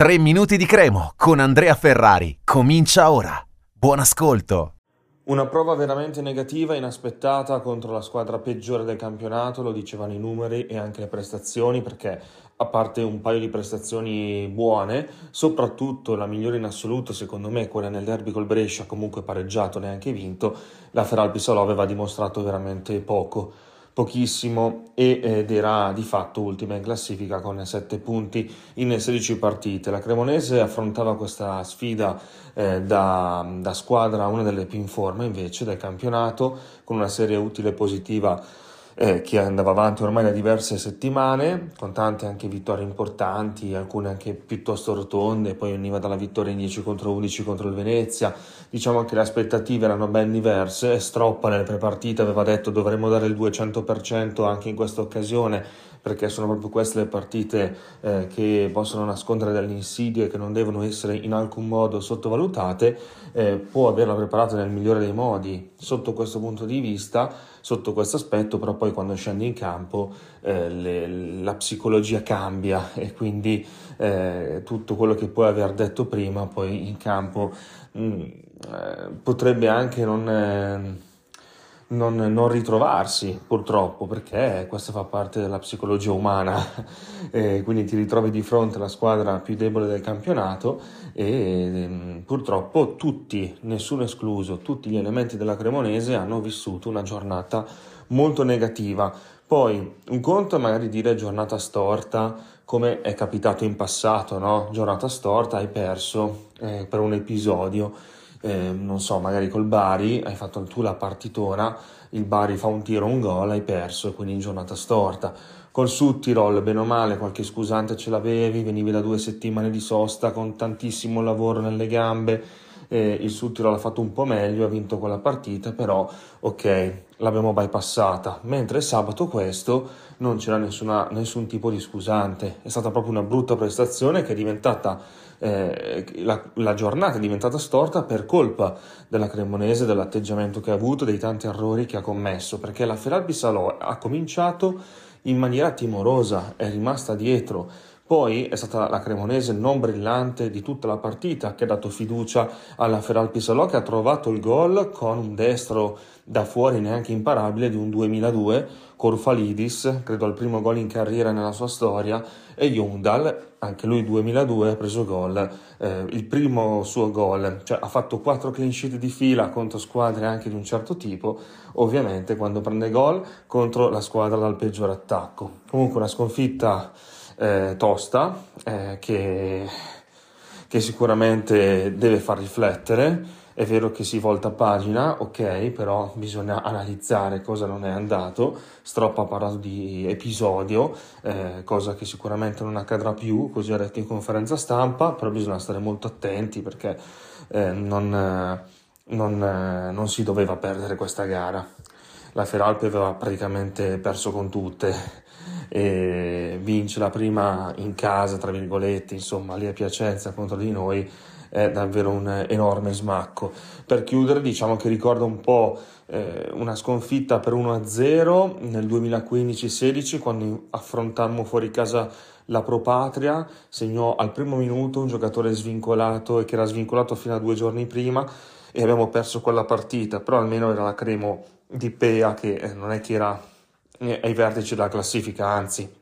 3 minuti di cremo con Andrea Ferrari. Comincia ora. Buon ascolto. Una prova veramente negativa, inaspettata contro la squadra peggiore del campionato, lo dicevano i numeri e anche le prestazioni, perché a parte un paio di prestazioni buone, soprattutto la migliore in assoluto, secondo me, quella nel derby col Brescia, comunque pareggiato, neanche vinto, la Feralpi Salò aveva dimostrato veramente poco pochissimo ed era di fatto ultima in classifica con 7 punti in 16 partite. La Cremonese affrontava questa sfida eh, da, da squadra, una delle più in forma invece del campionato, con una serie utile positiva eh, che andava avanti ormai da diverse settimane, con tante anche vittorie importanti, alcune anche piuttosto rotonde, poi veniva dalla vittoria in 10 contro 11 contro il Venezia. Diciamo che le aspettative erano ben diverse, Stroppa nelle prepartite aveva detto dovremmo dare il 200% anche in questa occasione, perché sono proprio queste le partite eh, che possono nascondere delle insidie che non devono essere in alcun modo sottovalutate, eh, può averla preparata nel migliore dei modi sotto questo punto di vista, sotto questo aspetto, però poi quando scendi in campo eh, le, la psicologia cambia e quindi eh, tutto quello che puoi aver detto prima poi in campo mh, mm, eh, potrebbe anche non eh, non, non, ritrovarsi purtroppo perché questo fa parte della psicologia umana e quindi ti ritrovi di fronte alla squadra più debole del campionato e ehm, purtroppo tutti, nessuno escluso, tutti gli elementi della Cremonese hanno vissuto una giornata molto negativa. Poi un conto è magari dire giornata storta come è capitato in passato, no? Giornata storta, hai perso eh, per un episodio eh, non so, magari col Bari hai fatto tu la partitona, il Bari fa un tiro, un gol, hai perso, quindi in giornata storta. Col Sudtirol, bene o male, qualche scusante ce l'avevi, venivi da due settimane di sosta con tantissimo lavoro nelle gambe, eh, il Sudtirol ha fatto un po' meglio, ha vinto quella partita, però ok, l'abbiamo bypassata. Mentre sabato questo non c'era nessuna, nessun tipo di scusante, è stata proprio una brutta prestazione che è diventata eh, la, la, giornata è diventata storta per colpa della Cremonese, dell'atteggiamento che ha avuto, dei tanti errori che ha commesso, perché la Feralbi Salò ha cominciato in maniera timorosa, è rimasta dietro. Poi è stata la Cremonese non brillante di tutta la partita che ha dato fiducia alla Feralpi Salò che ha trovato il gol con un destro da fuori neanche imparabile di un 2002 Corfalidis, credo al primo gol in carriera nella sua storia, e Jungdal, anche lui 2002, ha preso gol, eh, il primo suo gol, cioè ha fatto quattro clean sheet di fila contro squadre anche di un certo tipo, ovviamente quando prende gol contro la squadra dal peggior attacco. Comunque una sconfitta eh, tosta eh, che, che sicuramente deve far riflettere è vero che si volta pagina, ok, però bisogna analizzare cosa non è andato. Stroppa ha parlato di episodio, eh, cosa che sicuramente non accadrà più, così ha detto in conferenza stampa, però bisogna stare molto attenti perché eh, non, non, eh, non si doveva perdere questa gara. La Feralpi aveva praticamente perso con tutte e vince la prima in casa, tra virgolette, insomma, lì a Piacenza contro di noi è davvero un enorme smacco. Per chiudere, diciamo che ricorda un po' eh, una sconfitta per 1-0 nel 2015-16 quando affrontammo fuori casa la Pro Patria, segnò al primo minuto un giocatore svincolato e che era svincolato fino a due giorni prima e abbiamo perso quella partita, però almeno era la Cremo di Pea che eh, non è che era eh, ai vertici della classifica, anzi.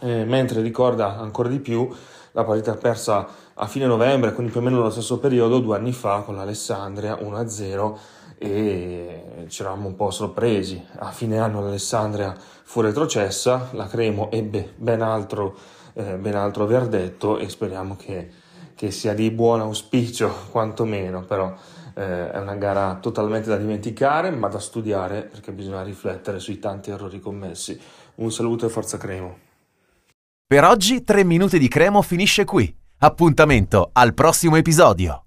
Eh, mentre ricorda ancora di più la partita persa a fine novembre, quindi più o meno nello stesso periodo, due anni fa con l'Alessandria 1-0 e ci eravamo un po' sorpresi. A fine anno l'Alessandria fu retrocessa, la Cremo ebbe ben altro, eh, ben altro verdetto e speriamo che, che, sia di buon auspicio quantomeno, però eh, è una gara totalmente da dimenticare ma da studiare perché bisogna riflettere sui tanti errori commessi. Un saluto e forza Cremo. Per oggi 3 minuti di Cremo finisce qui. Appuntamento al prossimo episodio.